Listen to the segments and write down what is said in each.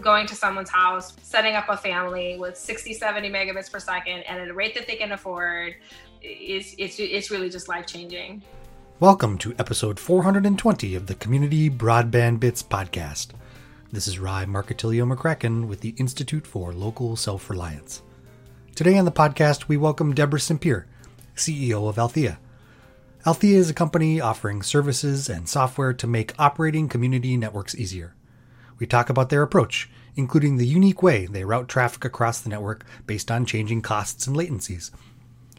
going to someone's house, setting up a family with 60, 70 megabits per second and at a rate that they can afford is it's it's really just life changing. Welcome to episode 420 of the Community Broadband Bits podcast. This is Ry Marcattilio-McCracken with the Institute for Local Self Reliance. Today on the podcast, we welcome Deborah Simpier, CEO of Althea. Althea is a company offering services and software to make operating community networks easier. We talk about their approach, including the unique way they route traffic across the network based on changing costs and latencies.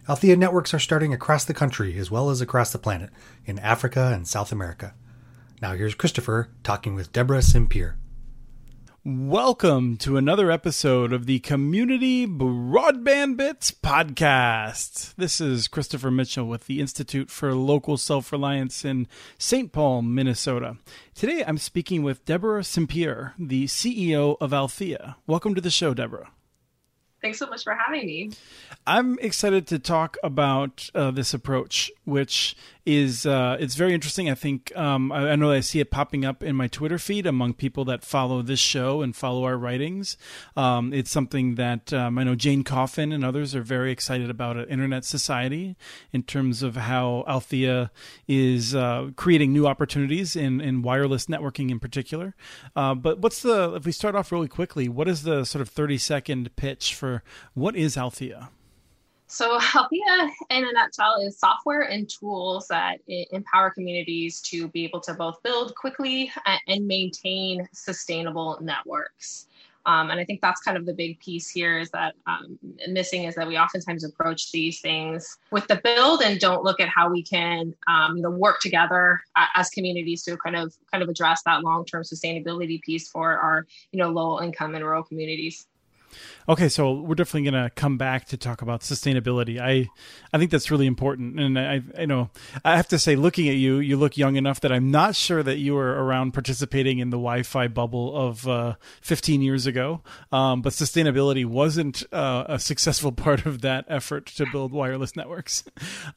Althea networks are starting across the country as well as across the planet, in Africa and South America. Now here's Christopher talking with Deborah Simpier. Welcome to another episode of the Community Broadband Bits podcast. This is Christopher Mitchell with the Institute for Local Self Reliance in St. Paul, Minnesota. Today I'm speaking with Deborah Simpier, the CEO of Althea. Welcome to the show, Deborah. Thanks so much for having me. I'm excited to talk about uh, this approach, which is uh, it's very interesting. I think um, I, I, know I see it popping up in my Twitter feed among people that follow this show and follow our writings. Um, it's something that um, I know Jane Coffin and others are very excited about at Internet Society in terms of how Althea is uh, creating new opportunities in, in wireless networking in particular. Uh, but what's the if we start off really quickly? What is the sort of thirty second pitch for what is Althea? So, Althea, in a nutshell, is software and tools that empower communities to be able to both build quickly and maintain sustainable networks. Um, and I think that's kind of the big piece here is that um, missing is that we oftentimes approach these things with the build and don't look at how we can, um, you know, work together uh, as communities to kind of kind of address that long-term sustainability piece for our, you know, low income and rural communities. Okay, so we're definitely going to come back to talk about sustainability. I I think that's really important, and I I know I have to say, looking at you, you look young enough that I'm not sure that you were around participating in the Wi-Fi bubble of uh, 15 years ago. Um, but sustainability wasn't uh, a successful part of that effort to build wireless networks.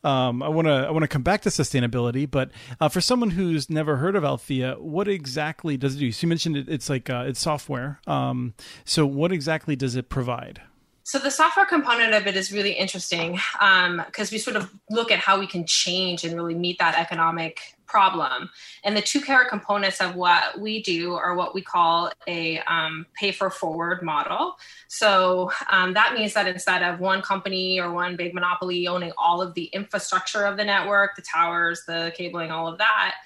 Um, I want to I want to come back to sustainability, but uh, for someone who's never heard of Althea, what exactly does it do? So you mentioned it, it's like uh, it's software. Um, so what exactly does it provide? So the software component of it is really interesting because um, we sort of look at how we can change and really meet that economic problem. And the two core components of what we do are what we call a um, pay for forward model. So um, that means that instead of one company or one big monopoly owning all of the infrastructure of the network, the towers, the cabling, all of that,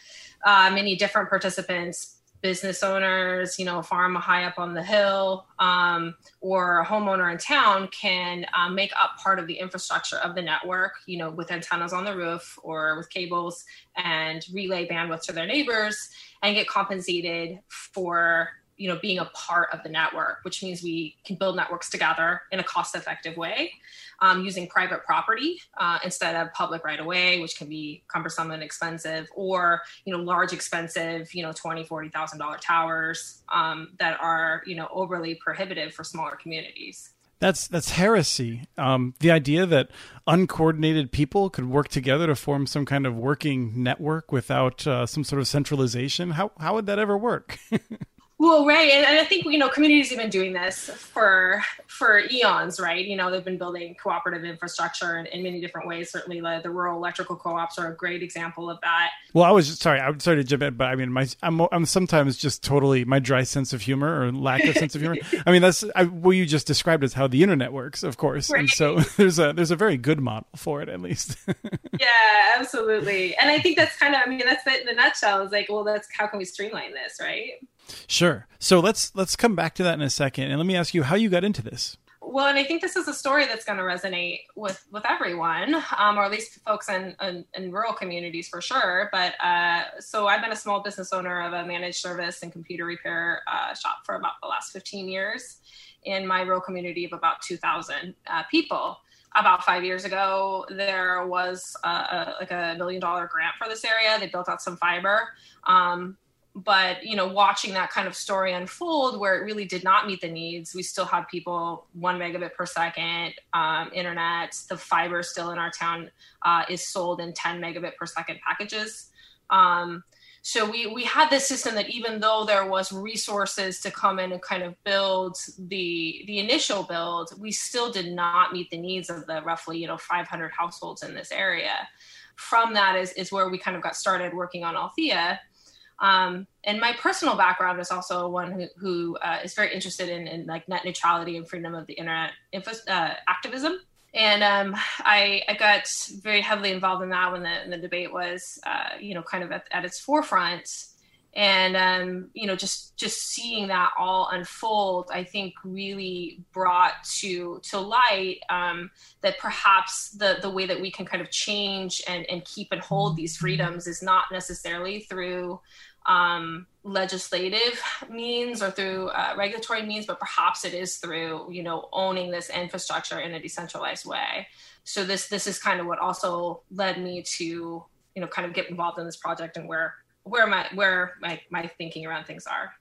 uh, many different participants business owners, you know, a farm high up on the hill, um, or a homeowner in town can um, make up part of the infrastructure of the network, you know, with antennas on the roof or with cables and relay bandwidth to their neighbors and get compensated for you know being a part of the network which means we can build networks together in a cost effective way um, using private property uh, instead of public right away which can be cumbersome and expensive or you know large expensive you know 20 40 thousand dollar towers um, that are you know overly prohibitive for smaller communities that's that's heresy. Um, the idea that uncoordinated people could work together to form some kind of working network without uh, some sort of centralization. How how would that ever work? Well, right, and, and I think you know communities have been doing this for for eons, right? You know, they've been building cooperative infrastructure in, in many different ways. Certainly, the, the rural electrical co-ops are a great example of that. Well, I was just, sorry, I'm sorry to jump in, but I mean, my I'm I'm sometimes just totally my dry sense of humor or lack of sense of humor. I mean, that's I, what you just described as how the internet works, of course, right. and so there's a there's a very good model for it, at least. yeah, absolutely, and I think that's kind of I mean that's it in a nutshell. Is like, well, that's how can we streamline this, right? Sure. So let's let's come back to that in a second, and let me ask you how you got into this. Well, and I think this is a story that's going to resonate with with everyone, um, or at least folks in, in, in, rural communities for sure. But uh, so I've been a small business owner of a managed service and computer repair uh, shop for about the last 15 years in my rural community of about 2,000 uh, people about five years ago, there was a, a, like a million dollar grant for this area. They built out some fiber. Um, but you know watching that kind of story unfold where it really did not meet the needs we still have people one megabit per second um, internet the fiber still in our town uh, is sold in 10 megabit per second packages. Um, so we we had this system that even though there was resources to come in and kind of build the the initial build we still did not meet the needs of the roughly you know 500 households in this area. From that is, is where we kind of got started working on althea um, and my personal background is also one who, who uh, is very interested in, in, like net neutrality and freedom of the internet info, uh, activism and um, I, I, got very heavily involved in that when the, when the debate was, uh, you know, kind of at, at its forefront. And um, you know, just just seeing that all unfold, I think really brought to to light um, that perhaps the the way that we can kind of change and and keep and hold these freedoms is not necessarily through um, legislative means or through uh, regulatory means, but perhaps it is through you know owning this infrastructure in a decentralized way. So this this is kind of what also led me to you know kind of get involved in this project and where where my where my my thinking around things are.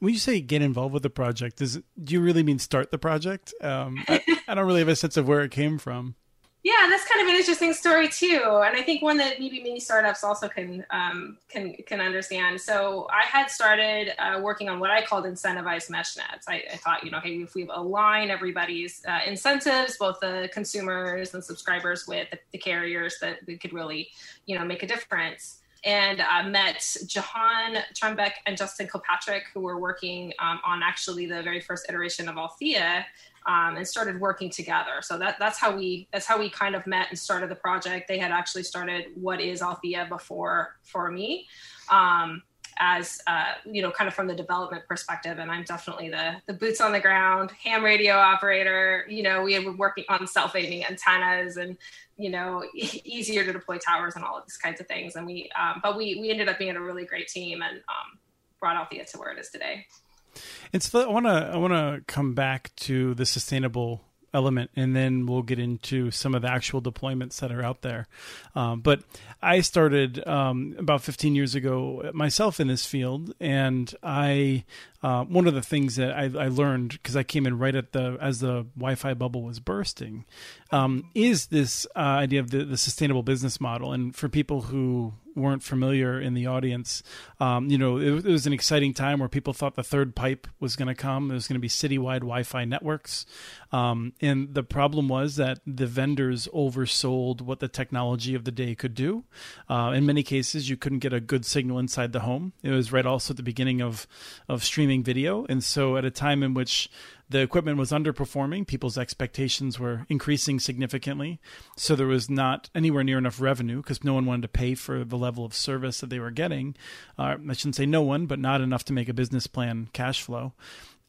When you say get involved with the project, does do you really mean start the project? Um, I, I don't really have a sense of where it came from yeah that's kind of an interesting story too. And i think one that maybe many startups also can um, can can understand. So i had started uh, working on what i called incentivized mesh nets. I, I thought you know hey if we align everybody's uh, incentives both the consumers and subscribers with the, the carriers that we could really you know make a difference. And uh, met Jehan Tremback and Justin Kilpatrick, who were working um, on actually the very first iteration of Althea, um, and started working together. So that that's how we that's how we kind of met and started the project. They had actually started what is Althea before for me. Um, as uh, you know, kind of from the development perspective, and I'm definitely the the boots on the ground ham radio operator. You know, we were working on self aiming antennas and you know easier to deploy towers and all of these kinds of things. And we, um, but we we ended up being a really great team and um, brought Althea to where it is today. It's so I want to I want to come back to the sustainable element, and then we'll get into some of the actual deployments that are out there. Um, but I started um, about 15 years ago myself in this field, and I uh, one of the things that I, I learned because I came in right at the as the Wi-Fi bubble was bursting um, is this uh, idea of the, the sustainable business model. And for people who weren't familiar in the audience, um, you know, it, it, was an exciting time where people thought the third pipe was going to come. It was going to be citywide Wi-Fi networks, um, and the problem was that the vendors oversold what the technology of the day could do. Uh, in many cases, you couldn't get a good signal inside the home. It was right also at the beginning of of streaming streaming video. And so, at a time in which the equipment was underperforming, people's expectations were increasing significantly. So, there was not anywhere near enough revenue because no one wanted to pay for the level of service that they were getting. Uh, I shouldn't say no one, but not enough to make a business plan cash flow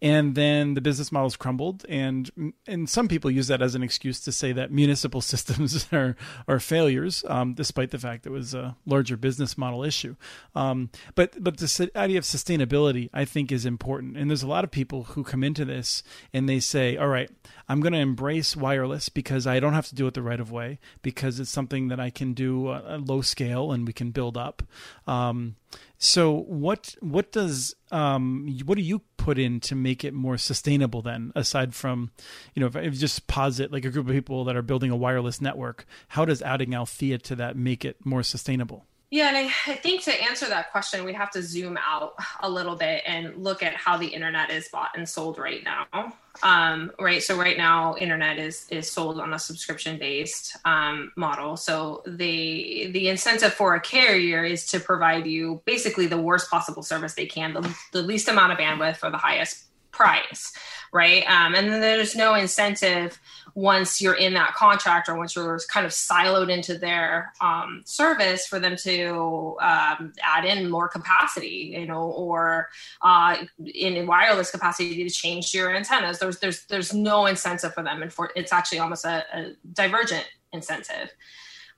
and then the business models crumbled. And and some people use that as an excuse to say that municipal systems are are failures um, despite the fact it was a larger business model issue. Um, but but the idea of sustainability I think is important. And there's a lot of people who come into this and they say all right I'm going to embrace wireless because I don't have to do it the right of way because it's something that I can do a low scale and we can build up um, so what what does um, what do you put in to make it more sustainable then? Aside from, you know, if just posit like a group of people that are building a wireless network, how does adding Althea to that make it more sustainable? Yeah, and I, I, think to answer that question, we have to zoom out a little bit and look at how the internet is bought and sold right now. Um, right, so right now, internet is is sold on a subscription based um, model. So the the incentive for a carrier is to provide you basically the worst possible service they can, the, the least amount of bandwidth for the highest price, right? Um, and then there's no incentive once you're in that contract or once you're kind of siloed into their um, service for them to um, add in more capacity, you know, or uh, in wireless capacity to change your antennas. There's there's there's no incentive for them, and for it's actually almost a, a divergent incentive.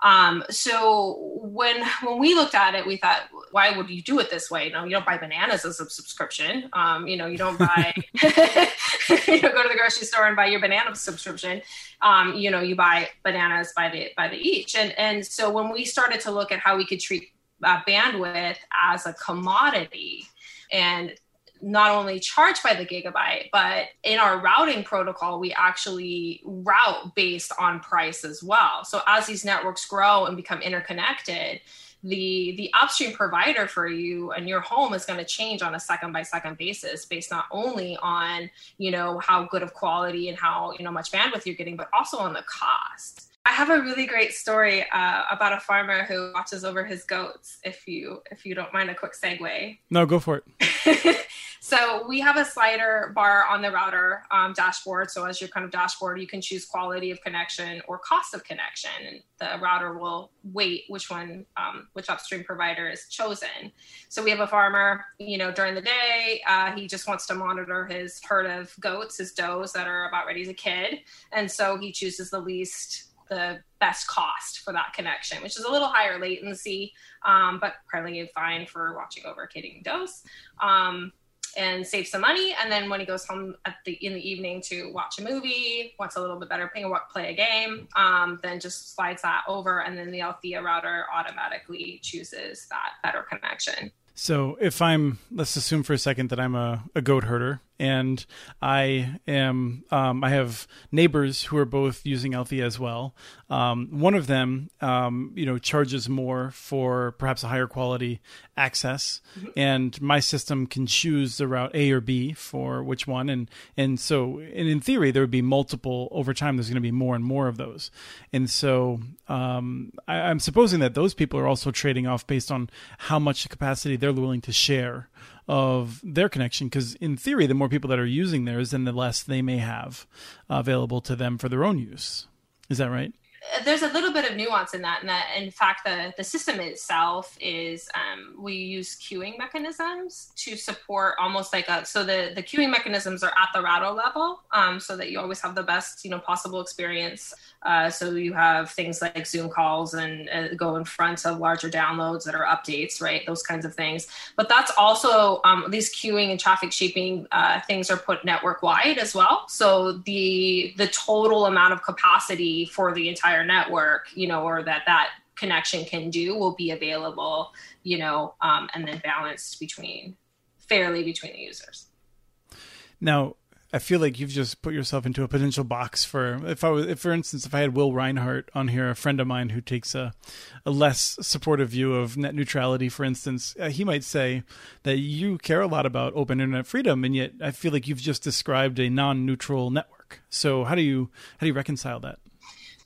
Um, so when when we looked at it, we thought, why would you do it this way? You know, you don't buy bananas as a subscription. Um, you know, you don't buy you don't go to the grocery store and buy your banana subscription. Um, you know, you buy bananas by the by the each. And and so when we started to look at how we could treat uh, bandwidth as a commodity and not only charge by the gigabyte, but in our routing protocol, we actually route based on price as well. So as these networks grow and become interconnected, the the upstream provider for you and your home is going to change on a second by second basis based not only on you know how good of quality and how you know much bandwidth you're getting but also on the cost I have a really great story uh, about a farmer who watches over his goats. If you if you don't mind a quick segue. No, go for it. so we have a slider bar on the router um, dashboard. So as your kind of dashboard, you can choose quality of connection or cost of connection, and the router will weight which one, um, which upstream provider is chosen. So we have a farmer, you know, during the day, uh, he just wants to monitor his herd of goats, his does that are about ready to kid, and so he chooses the least the best cost for that connection, which is a little higher latency, um, but probably fine for watching over a kidding dose. Um, and save some money. And then when he goes home at the in the evening to watch a movie, wants a little bit better ping or play a game, um, then just slides that over, and then the Althea router automatically chooses that better connection. So if I'm, let's assume for a second that I'm a, a goat herder and I am um, I have neighbors who are both using Althea as well. Um, one of them, um, you know, charges more for perhaps a higher quality access, and my system can choose the route A or B for which one, and and so and in theory there would be multiple over time. There's going to be more and more of those, and so um, I, I'm supposing that those people are also trading off based on how much capacity they're willing to share of their connection because in theory the more people that are using theirs then the less they may have available to them for their own use. Is that right there's a little bit of nuance in that, and that in fact the the system itself is um, we use queuing mechanisms to support almost like a so the the queuing mechanisms are at the router level, um, so that you always have the best you know possible experience. Uh, so you have things like Zoom calls and uh, go in front of larger downloads that are updates, right? Those kinds of things. But that's also um, these queuing and traffic shaping uh, things are put network wide as well. So the the total amount of capacity for the entire entire network, you know, or that that connection can do will be available, you know, um, and then balanced between fairly between the users. Now, I feel like you've just put yourself into a potential box for if I was, if for instance, if I had Will Rinehart on here, a friend of mine who takes a, a less supportive view of net neutrality, for instance, uh, he might say that you care a lot about open internet freedom, and yet I feel like you've just described a non-neutral network. So how do you how do you reconcile that?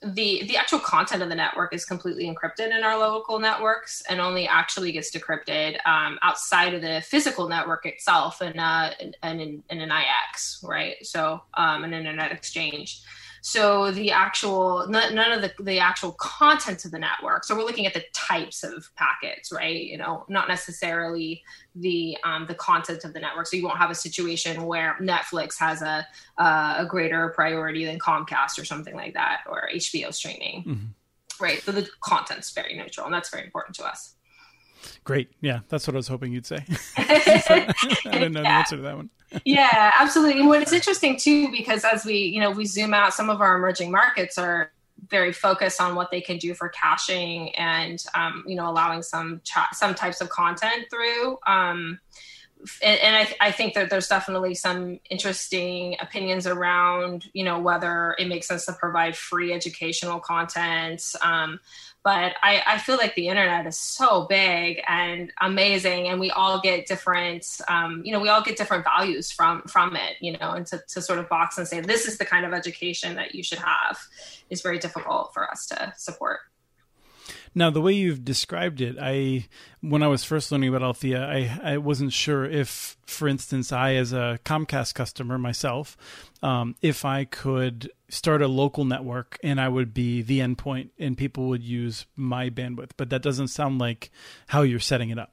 The the actual content of the network is completely encrypted in our local networks and only actually gets decrypted um, outside of the physical network itself and uh, and in, in, an IX, right? So um, an internet exchange. So the actual none of the the actual content of the network. So we're looking at the types of packets, right? You know, not necessarily the um, the content of the network. So you won't have a situation where Netflix has a uh, a greater priority than Comcast or something like that, or HBO streaming, mm-hmm. right? So the content's very neutral, and that's very important to us. Great. Yeah, that's what I was hoping you'd say. I didn't know yeah. the answer to that one. Yeah, absolutely. And what is interesting too, because as we, you know, we zoom out, some of our emerging markets are very focused on what they can do for caching and, um, you know, allowing some some types of content through. Um, and, and I, I, think that there's definitely some interesting opinions around, you know, whether it makes sense to provide free educational content. Um, but I, I, feel like the internet is so big and amazing and we all get different um, you know we all get different values from from it you know and to, to sort of box and say this is the kind of education that you should have is very difficult for us to support now, the way you've described it, I when I was first learning about Althea, I, I wasn't sure if, for instance, I as a Comcast customer myself, um, if I could start a local network and I would be the endpoint and people would use my bandwidth. But that doesn't sound like how you're setting it up.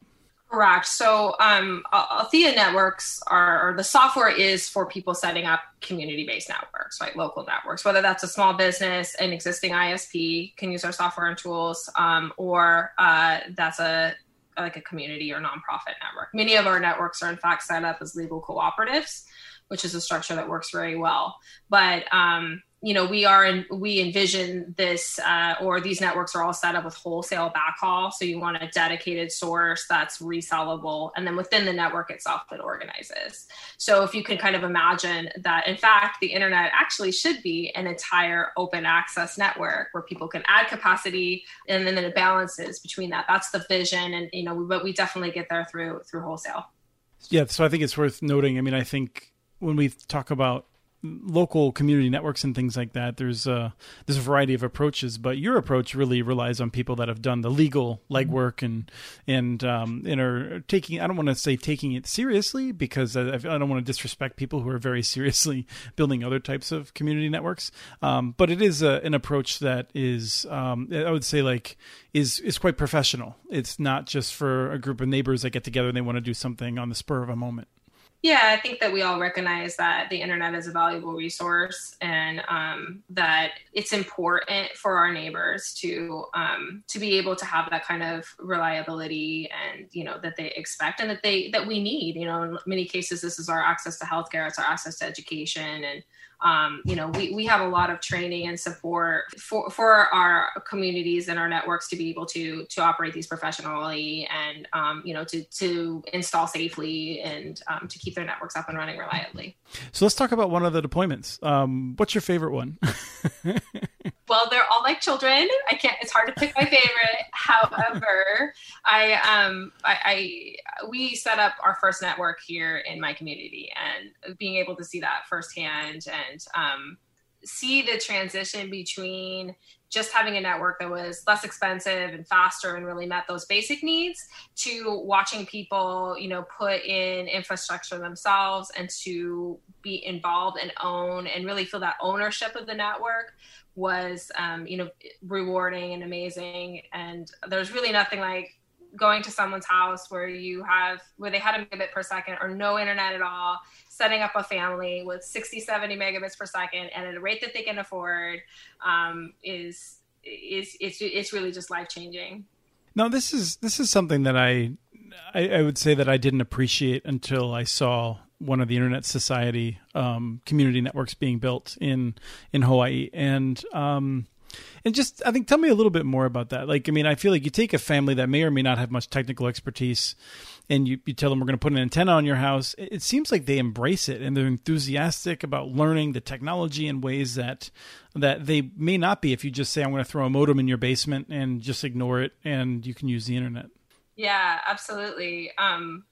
Correct. So, um, Althea networks are, the software is for people setting up community-based networks, right? Local networks, whether that's a small business, an existing ISP can use our software and tools, um, or uh, that's a like a community or nonprofit network. Many of our networks are in fact set up as legal cooperatives, which is a structure that works very well. But um, you know we are in, we envision this uh, or these networks are all set up with wholesale backhaul. So you want a dedicated source that's resellable and then within the network itself it organizes. So if you can kind of imagine that in fact the internet actually should be an entire open access network where people can add capacity and then it balances between that. That's the vision and you know but we definitely get there through through wholesale. Yeah so i think it's worth noting. I mean i think when we talk about local community networks and things like that. There's a there's a variety of approaches, but your approach really relies on people that have done the legal legwork and and um, and are taking. I don't want to say taking it seriously because I, I don't want to disrespect people who are very seriously building other types of community networks. Um, but it is a, an approach that is um, I would say like is is quite professional. It's not just for a group of neighbors that get together and they want to do something on the spur of a moment. Yeah, I think that we all recognize that the internet is a valuable resource and um, that it's important for our neighbors to um, to be able to have that kind of reliability and you know that they expect and that they that we need. You know, in many cases, this is our access to healthcare, it's our access to education, and um, you know, we, we have a lot of training and support for, for our communities and our networks to be able to to operate these professionally and um, you know to to install safely and um, to keep their networks up and running reliably. So let's talk about one of the deployments. Um, what's your favorite one? well, they're all like children. I can't. It's hard to pick my favorite. However, I um I, I we set up our first network here in my community, and being able to see that firsthand and um, see the transition between just having a network that was less expensive and faster and really met those basic needs to watching people you know put in infrastructure themselves and to be involved and own and really feel that ownership of the network was um, you know rewarding and amazing. And there's really nothing like going to someone's house where you have where they had a megabit per second or no internet at all setting up a family with 60 70 megabits per second and at a rate that they can afford um, is is it's it's really just life changing now this is this is something that I, I i would say that i didn't appreciate until i saw one of the Internet Society um, community networks being built in in Hawaii, and um, and just I think tell me a little bit more about that. Like, I mean, I feel like you take a family that may or may not have much technical expertise, and you, you tell them we're going to put an antenna on your house. It, it seems like they embrace it and they're enthusiastic about learning the technology in ways that that they may not be if you just say I'm going to throw a modem in your basement and just ignore it and you can use the internet. Yeah, absolutely. Um,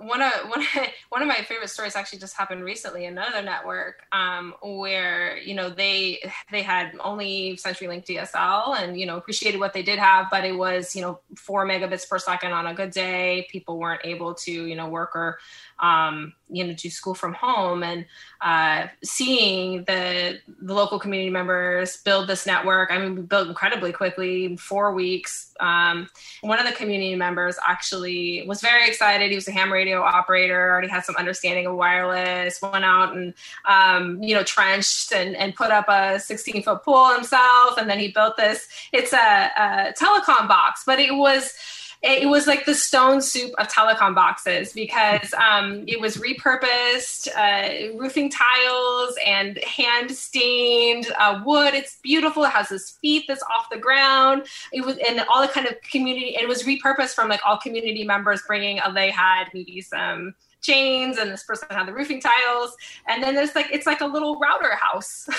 one of one of, one of my favorite stories actually just happened recently in another network um, where you know they they had only CenturyLink DSL and you know appreciated what they did have, but it was you know four megabits per second on a good day. People weren't able to you know work or um, you know do school from home and uh, seeing the the local community members build this network. I mean we built incredibly quickly four weeks. Um, one of the community members actually was very excited. He was a ham radio operator already had some understanding of wireless went out and um, you know trenched and, and put up a 16 foot pole himself. And then he built this it's a, a telecom box but it was it was like the stone soup of telecom boxes because um, it was repurposed uh, roofing tiles and hand stained uh, wood. It's beautiful. It has this feet that's off the ground. It was and all the kind of community. It was repurposed from like all community members bringing. a they had maybe some chains and this person had the roofing tiles. And then there's like it's like a little router house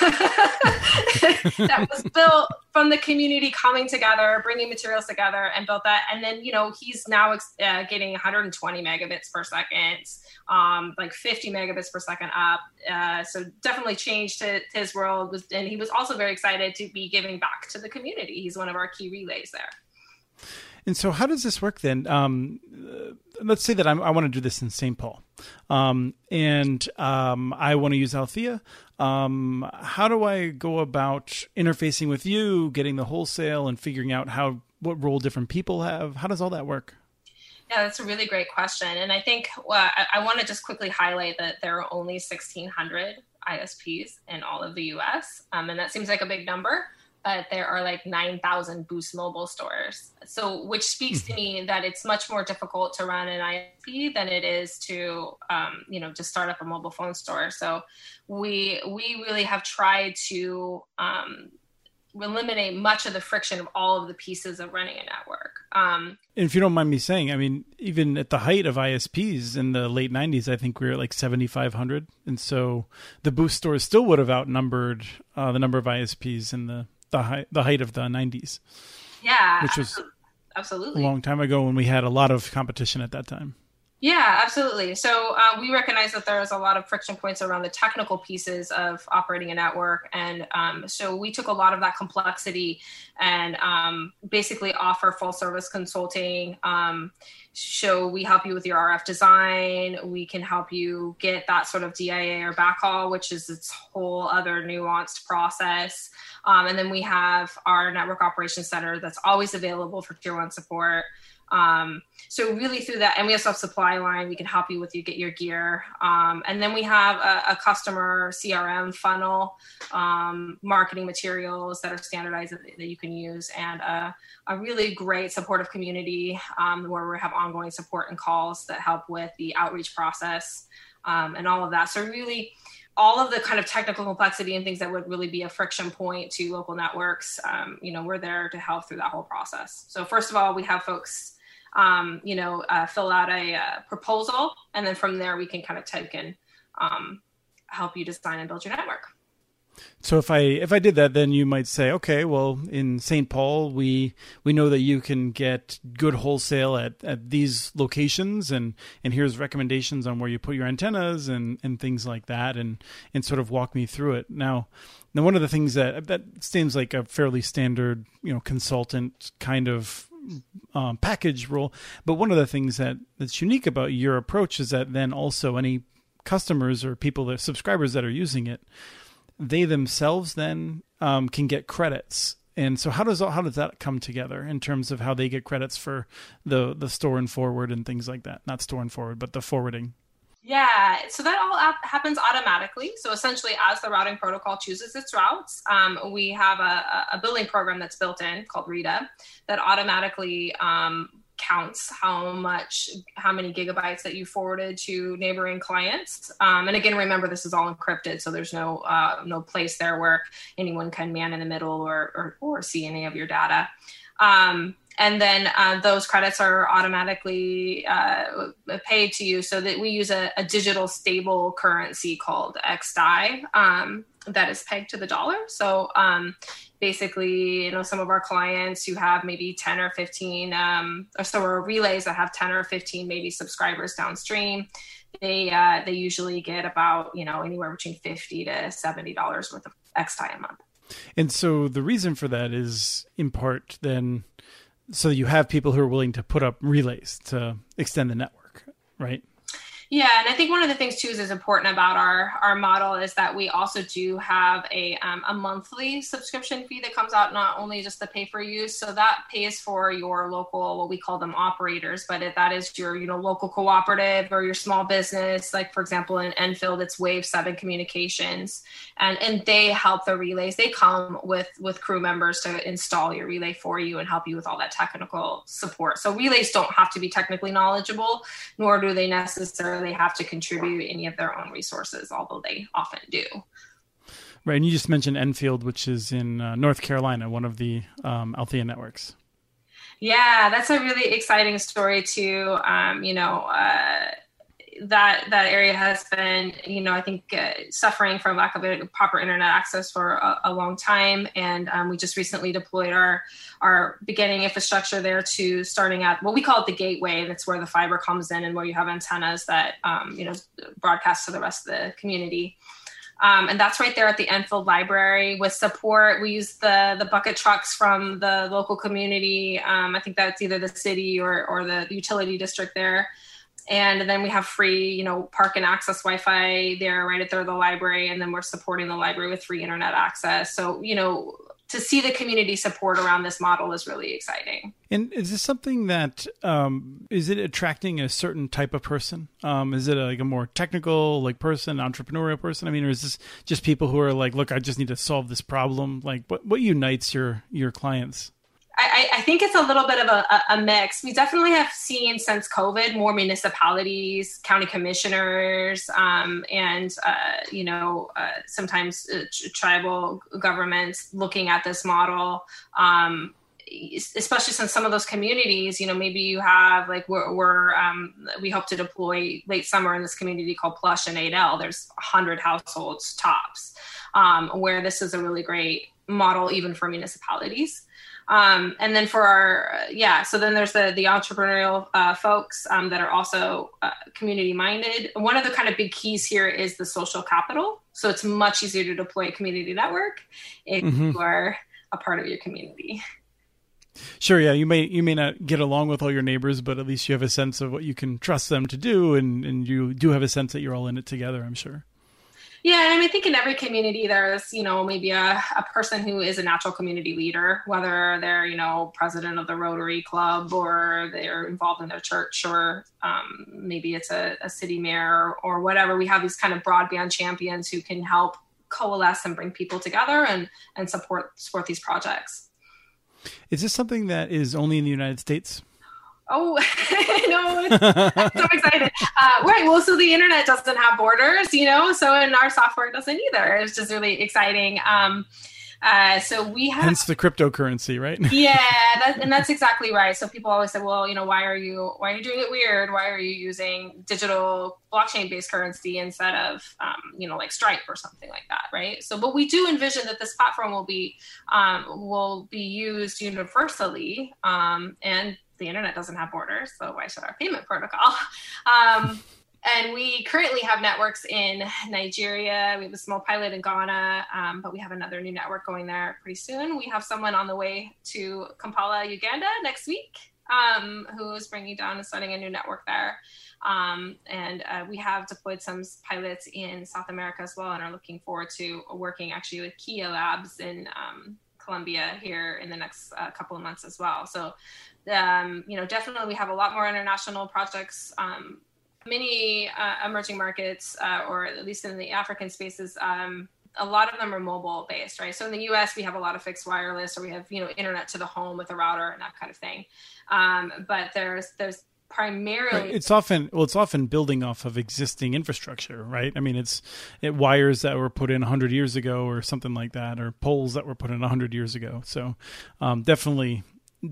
that was built from the community coming together bringing materials together and built that. And then you know he's now uh, getting 120 megabits per second um, like 50 megabits per second up. Uh, so definitely changed his world. Was and he was also very excited to be giving back to the community. He's one of our key relays there and so, how does this work then? Um, uh, let's say that I'm, i want to do this in St. Paul, um, and um, I want to use Althea. Um, how do I go about interfacing with you, getting the wholesale, and figuring out how what role different people have? How does all that work? Yeah, that's a really great question, and I think I, I want to just quickly highlight that there are only 1,600 ISPs in all of the U.S., um, and that seems like a big number uh, there are like 9,000 Boost mobile stores. So, which speaks to mm-hmm. me that it's much more difficult to run an ISP than it is to, um, you know, just start up a mobile phone store. So, we we really have tried to um, eliminate much of the friction of all of the pieces of running a network. Um, and if you don't mind me saying, I mean, even at the height of ISPs in the late '90s, I think we were at like 7,500, and so the Boost stores still would have outnumbered uh, the number of ISPs in the the height the height of the '90s. Yeah, which was absolutely a long time ago when we had a lot of competition at that time. Yeah, absolutely. So uh, we recognize that there is a lot of friction points around the technical pieces of operating a network, and um, so we took a lot of that complexity and um, basically offer full service consulting. Um, so we help you with your RF design. We can help you get that sort of DIA or backhaul, which is its whole other nuanced process. Um, and then we have our network operations center that's always available for tier one support. Um, so really through that, and we have supply line. We can help you with you get your gear, um, and then we have a, a customer CRM funnel, um, marketing materials that are standardized that, that you can use, and a, a, really great supportive community um, where we have ongoing support and calls that help with the outreach process um, and all of that. So really all of the kind of technical complexity and things that would really be a friction point to local networks, um, you know, we're there to help through that whole process. So first of all, we have folks um, you know, uh, fill out a uh, proposal, and then from there we can kind of take and um, help you design and build your network. So if I if I did that, then you might say, okay, well, in St. Paul, we we know that you can get good wholesale at, at these locations, and and here's recommendations on where you put your antennas and and things like that, and and sort of walk me through it. Now, now one of the things that that seems like a fairly standard, you know, consultant kind of um, package rule. But one of the things that that's unique about your approach is that then also any customers or people that subscribers that are using it, they themselves then um, can get credits. And so how does how does that come together in terms of how they get credits for the the store and forward and things like that? Not store and forward, but the forwarding. Yeah, so that all ap- happens automatically. So essentially, as the routing protocol chooses its routes, um, we have a, a, billing program that's built in called Rita that automatically um, counts how much, how many gigabytes that you forwarded to neighboring clients. Um, and again, remember this is all encrypted, so there's no uh, no place there where anyone can man in the middle or or, or see any of your data. Um, and then uh, those credits are automatically uh, paid to you. So that we use a, a digital stable currency called xdai um, that is pegged to the dollar. So um, basically you know some of our clients who have maybe 10 or 15 um, or so our relays that have 10 or 15 maybe subscribers downstream they uh, they usually get about you know anywhere between 50 to 70 dollars worth of xdai a month. And so the reason for that is in part then so you have people who are willing to put up relays to extend the network, right? Yeah, and I think one of the things too is is important about our our model is that we also do have a um, a monthly subscription fee that comes out not only just the pay for use, so that pays for your local what we call them operators, but if that is your you know local cooperative or your small business. Like for example, in Enfield, it's Wave Seven Communications, and and they help the relays. They come with with crew members to install your relay for you and help you with all that technical support. So relays don't have to be technically knowledgeable, nor do they necessarily they have to contribute any of their own resources, although they often do. Right, and you just mentioned Enfield, which is in uh, North Carolina, one of the um, Althea networks. Yeah, that's a really exciting story too. Um, you know, uh, that that area has been, you know, I think uh, suffering from lack of proper internet access for a, a long time, and um, we just recently deployed our our beginning infrastructure there to starting at what we call it the gateway. That's where the fiber comes in and where you have antennas that um, you know broadcast to the rest of the community. Um, and that's right there at the Enfield Library with support. We use the the bucket trucks from the local community. Um, I think that's either the city or or the utility district there and then we have free you know park and access wi-fi there right at there the library and then we're supporting the library with free internet access so you know to see the community support around this model is really exciting. And is this something that um, is it attracting a certain type of person? Um, is it a, like a more technical like person, entrepreneurial person? I mean, or is this just people who are like, look, I just need to solve this problem? Like, what what unites your your clients? I, I, think it's a little bit of a, a, mix. We definitely have seen since COVID more municipalities, county commissioners, um, and uh, you know uh, sometimes uh, tribal governments looking at this model. Um, especially since some of those communities, you know, maybe you have like we're, we're um, we hope to deploy late summer in this community called Plush and Adel. There's 100 households tops, um, where this is a really great model even for municipalities. Um, and then for our yeah, so then there's the the entrepreneurial uh, folks um, that are also uh, community minded. One of the kind of big keys here is the social capital. So it's much easier to deploy a community network if mm-hmm. you are a part of your community. Sure, yeah, you may you may not get along with all your neighbors, but at least you have a sense of what you can trust them to do, and and you do have a sense that you're all in it together. I'm sure. Yeah, I mean, I think in every community there's, you know, maybe a, a person who is a natural community leader, whether they're, you know, president of the Rotary Club or they're involved in their church or um, maybe it's a, a city mayor or whatever. We have these kind of broadband champions who can help coalesce and bring people together and and support support these projects. Is this something that is only in the United States? Oh no! I'm so excited. Uh, right. Well, so the internet doesn't have borders, you know. So and our software doesn't either. It's just really exciting. Um, uh, so we have hence the cryptocurrency, right? yeah, that, and that's exactly right. So people always say, well, you know, why are you why are you doing it weird? Why are you using digital blockchain based currency instead of um, you know like Stripe or something like that, right? So, but we do envision that this platform will be um, will be used universally um, and the internet doesn't have borders, so why should our payment protocol? Um, and we currently have networks in Nigeria. We have a small pilot in Ghana, um, but we have another new network going there pretty soon. We have someone on the way to Kampala, Uganda next week, um, who is bringing down and starting a new network there. Um, and uh, we have deployed some pilots in South America as well, and are looking forward to working actually with Kia Labs in um, Colombia here in the next uh, couple of months as well. So um, you know, definitely we have a lot more international projects. Um, many uh, emerging markets, uh, or at least in the African spaces, um, a lot of them are mobile based, right? So in the U.S., we have a lot of fixed wireless, or we have you know internet to the home with a router and that kind of thing. Um, but there's there's primarily it's often well it's often building off of existing infrastructure right i mean it's it wires that were put in 100 years ago or something like that or poles that were put in 100 years ago so um, definitely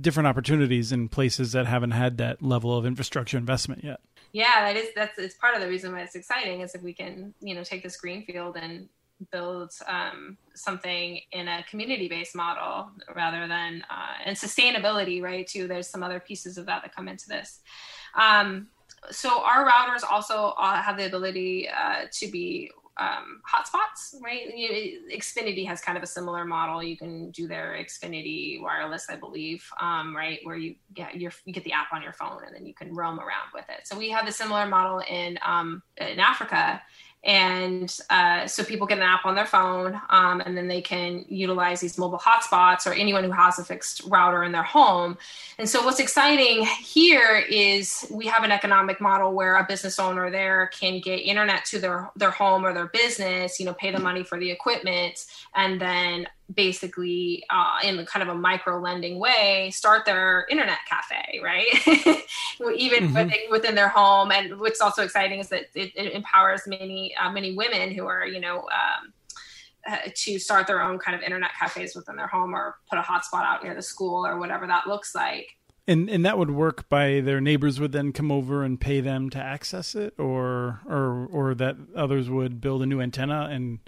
different opportunities in places that haven't had that level of infrastructure investment yet. Yeah, that is that's it's part of the reason why it's exciting is if we can you know take this greenfield and build um, something in a community-based model rather than uh, and sustainability right too there's some other pieces of that that come into this um, so our routers also have the ability uh, to be um, hotspots, right? You, Xfinity has kind of a similar model. You can do their Xfinity wireless, I believe, um, right, where you get your you get the app on your phone and then you can roam around with it. So we have a similar model in um, in Africa, and uh, so people get an app on their phone um, and then they can utilize these mobile hotspots or anyone who has a fixed router in their home. And so what's exciting here is we have an economic model where a business owner there can get internet to their their home or their business you know pay the money for the equipment and then basically uh, in kind of a micro lending way start their internet cafe right? Even mm-hmm. within, within, their home. And what's also exciting is that it, it empowers many uh, many women who are you know um, uh, to start their own kind of internet cafes within their home or put a hotspot out near the school or whatever that looks like. And and that would work by their neighbors would then come over and pay them to access it, or or or that others would build a new antenna and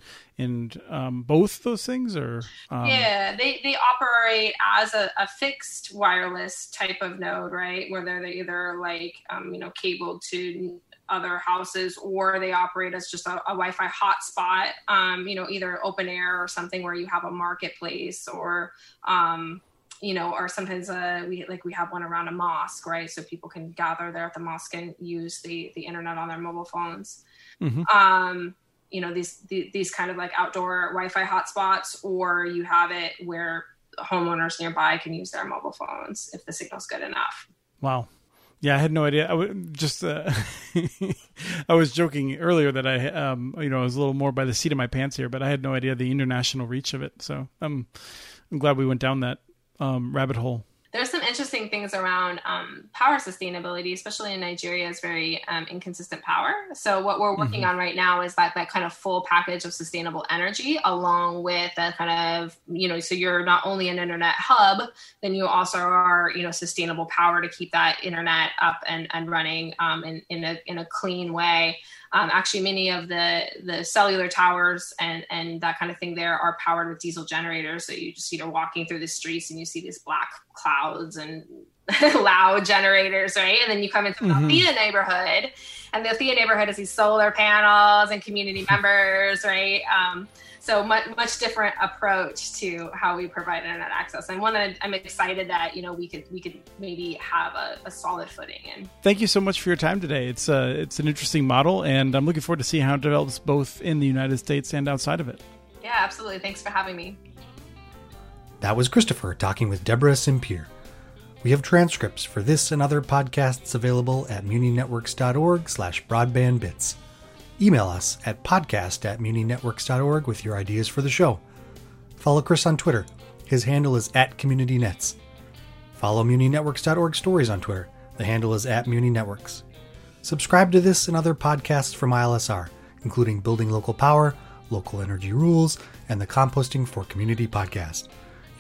and um, both those things, or um... yeah, they they operate as a, a, fixed wireless type of node, right? Where they're either like um, you know cabled to other houses or they operate as just a, a wi-fi hotspot um, you know either open air or something where you have a marketplace or um, you know, or sometimes uh, we like we have one around a mosque, right? So people can gather there at the mosque and use the the internet on their mobile phones. Mm-hmm. Um, you know these these kind of like outdoor Wi-Fi hotspots, or you have it where homeowners nearby can use their mobile phones if the signal's good enough. Wow. Yeah, I had no idea. I w- just uh, I was joking earlier that I um you know I was a little more by the seat of my pants here, but I had no idea the international reach of it. So I'm I'm glad we went down that um, rabbit hole interesting things around um, power sustainability, especially in Nigeria, is very um, inconsistent power. So what we're working mm-hmm. on right now is that that kind of full package of sustainable energy, along with that kind of you know, so you're not only an internet hub, then you also are you know sustainable power to keep that internet up and and running um, in in a in a clean way. Um, actually, many of the the cellular towers and and that kind of thing there are powered with diesel generators. So you just you know walking through the streets and you see these black clouds and loud generators, right? And then you come into the mm-hmm. Neighborhood, and the Althea neighborhood has these solar panels and community members, right? Um, so much much different approach to how we provide internet access and one that i'm excited that you know we could we could maybe have a, a solid footing in thank you so much for your time today it's uh it's an interesting model and i'm looking forward to see how it develops both in the united states and outside of it yeah absolutely thanks for having me that was christopher talking with deborah simpier we have transcripts for this and other podcasts available at muninetworks.org slash broadbandbits. Email us at podcast at muninetworks.org with your ideas for the show. Follow Chris on Twitter. His handle is at CommunityNets. Follow muninetworks.org stories on Twitter. The handle is at muninetworks. Subscribe to this and other podcasts from ILSR, including Building Local Power, Local Energy Rules, and the Composting for Community podcast.